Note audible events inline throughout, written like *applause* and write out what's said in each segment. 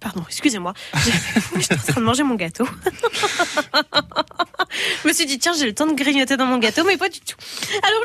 Pardon, excusez-moi. *laughs* J'étais en train de manger mon gâteau. *laughs* Je me suis dit, tiens, j'ai le temps de grignoter dans mon gâteau, mais pas du tout. Alors,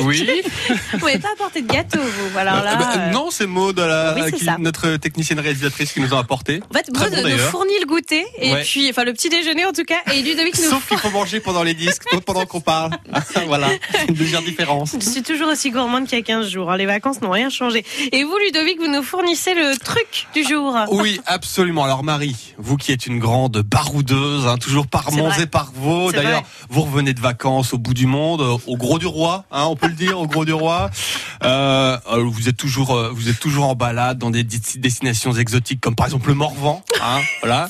Ludovic, Oui. *laughs* vous n'avez pas apporté de gâteau, vous. Alors là, Euh, bah, euh, non, c'est Maud, la- oui, c'est qui- ça. notre technicienne réalisatrice qui nous a apporté. En fait, Maud bon, nous d'ailleurs. fournit le goûter, et Ouais. puis, enfin, le petit déjeuner en tout cas, et Ludovic nous Sauf qu'il faut manger pendant les disques, pas pendant qu'on parle. *laughs* voilà, c'est une légère différence. Je suis toujours aussi gourmande qu'il y a 15 jours. hein. Les vacances n'ont rien changé. Et vous, Ludovic, vous nous fournissez le truc du jour. Oui, absolument. Alors Marie, vous qui êtes une grande baroudeuse, hein, toujours par Mons et par Vaux. C'est D'ailleurs, vous revenez de vacances au bout du monde, euh, au Gros du Roi, hein, on peut le dire, au Gros du Roi. Euh, euh, vous êtes toujours, euh, vous êtes toujours en balade dans des destinations exotiques comme par exemple le Morvan. Hein, *laughs* voilà.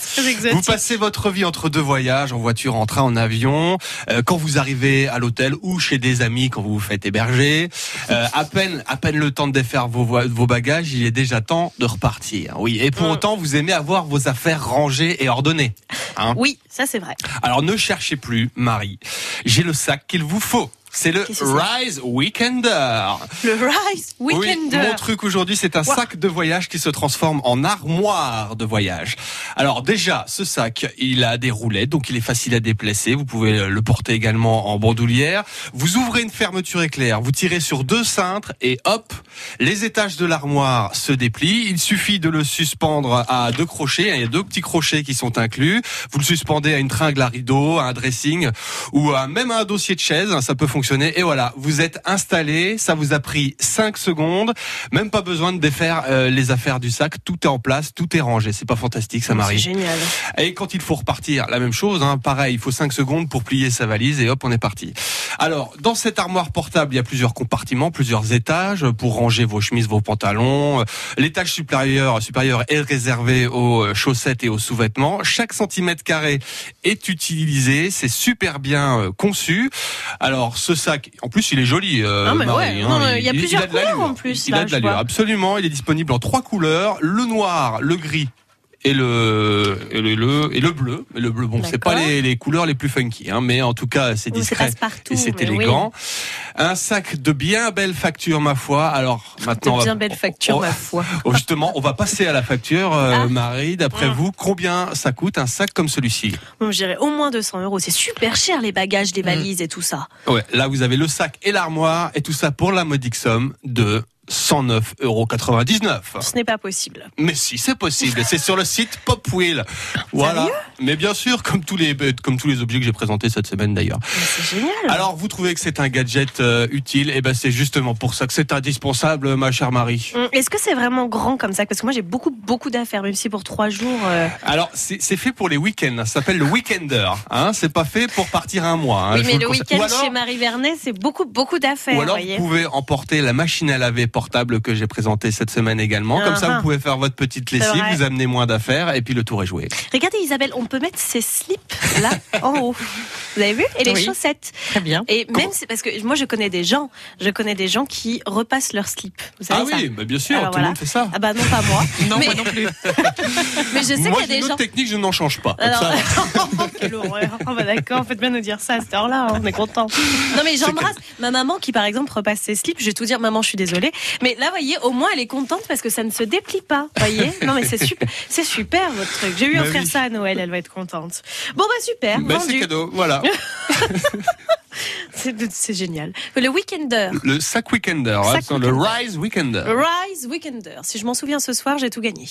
Vous passez votre vie entre deux voyages, en voiture, en train, en avion. Euh, quand vous arrivez à l'hôtel ou chez des amis, quand vous vous faites héberger, euh, à peine, à peine le temps de défaire vos, vo- vos bagages, il est déjà temps de repartir. Oui. Et pour Mm. autant, vous aimez avoir vos affaires rangées et ordonnées. Hein Oui, ça c'est vrai. Alors ne cherchez plus, Marie. J'ai le sac qu'il vous faut. C'est le Rise Weekender. Le Rise Oui, Weekender. mon truc aujourd'hui, c'est un sac de voyage qui se transforme en armoire de voyage. Alors déjà, ce sac, il a des roulettes, donc il est facile à déplacer. Vous pouvez le porter également en bandoulière. Vous ouvrez une fermeture éclair, vous tirez sur deux cintres et hop, les étages de l'armoire se déplient. Il suffit de le suspendre à deux crochets. Il y a deux petits crochets qui sont inclus. Vous le suspendez à une tringle à rideau, à un dressing ou à même à un dossier de chaise. Ça peut fonctionner. Et voilà, vous êtes installé. Ça vous a pris 5 secondes. Même pas besoin de défaire euh, les affaires du sac. Tout est en place, tout est rangé. C'est pas fantastique, ça C'est Marie. génial. Et quand il faut repartir, la même chose. Hein, pareil, il faut 5 secondes pour plier sa valise et hop, on est parti. Alors, dans cette armoire portable, il y a plusieurs compartiments, plusieurs étages pour ranger vos chemises, vos pantalons. L'étage supérieur, supérieur est réservé aux chaussettes et aux sous-vêtements. Chaque centimètre carré est utilisé. C'est super bien euh, conçu. Alors, ce sac, en plus, il est joli. euh, mais Marie, ouais, hein. non, il y a plusieurs de couleurs, en plus, Il là, a de l'allure, absolument. Il est disponible en trois couleurs le noir, le gris et le et le, le- et le bleu. Mais le bleu, bon, c'est pas les, les couleurs les plus funky, hein, mais en tout cas, c'est discret et c'est oui. Un sac de bien belle facture, ma foi. Alors maintenant, on De va- bien belle facture, on- ma foi. oh, justement, on va passer à la facture, euh, Ah. Marie. D'après Mm. vous, combien ça coûte un sac comme celui-ci? Bon, je dirais au moins 200 euros. C'est super cher, les bagages, Mm. les valises et tout ça. Ouais, là, vous avez le sac et l'armoire et tout ça pour la modique somme de 109,99 euros. Ce n'est pas possible. Mais si, c'est possible. c'est sur le site Popwheel. *laughs* Voilà. Sérieux? Mais bien sûr, comme tous les comme tous les objets que j'ai présentés cette semaine d'ailleurs. C'est génial. Alors, vous trouvez que c'est un gadget euh, utile? Eh ben, c'est justement pour ça que c'est indispensable, ma chère Marie. Hum, Est-ce que c'est vraiment grand comme ça? Parce que moi j'ai beaucoup beaucoup d'affaires, même si pour trois jours. euh, Alors, c'est fait pour les week-ends. Ça s'appelle le weekender. Hein c'est pas fait pour partir un mois. hein. oui, mais le week-end chez Marie Vernet, c'est beaucoup beaucoup d'affaires. Ou alors voyez. vous pouvez emporter la machine à laver portable que j'ai présentée cette semaine également. Comme ça, Ah. vous pouvez faire votre petite lessive, vous amenez moins d'affaires et puis le tour est joué. Regardez Isabelle, on peut mettre ses slips là *laughs* en haut. Vous avez vu? Et les Oui. chaussettes. Très bien. Et même c'est parce que moi je connais des gens, je connais des gens qui repassent leurs slips. Vous savez Ah ça? oui, bah bien sûr, Alors tout le voilà. monde fait ça. Ah bah non pas moi. *laughs* Non, Mais- moi non plus. *laughs* Mais je sais qu'il y a des gens. technique, je n'en change pas. Alors, ça. quelle horreur. Oh bah d'accord, faites bien nous dire ça à cette heure-là, hein, on est content. Non mais j'embrasse ma maman qui par exemple repasse ses slips. Je vais tout dire, maman, je suis désolée. Mais là, voyez, au moins elle est contente parce que ça ne se déplie pas. Voyez *laughs* Non mais c'est super, c'est super votre truc. J'ai eu Bah offrir oui. ça à Noël, elle va être contente. Bon bah super, Ben, c'est vendu. cadeau, voilà. *laughs* C'est c'est génial. Le Weekender. Le sac weekender, Sac hein, sur le weekender. Rise Weekender. Rise Weekender. Si je m'en souviens ce soir, j'ai tout gagné.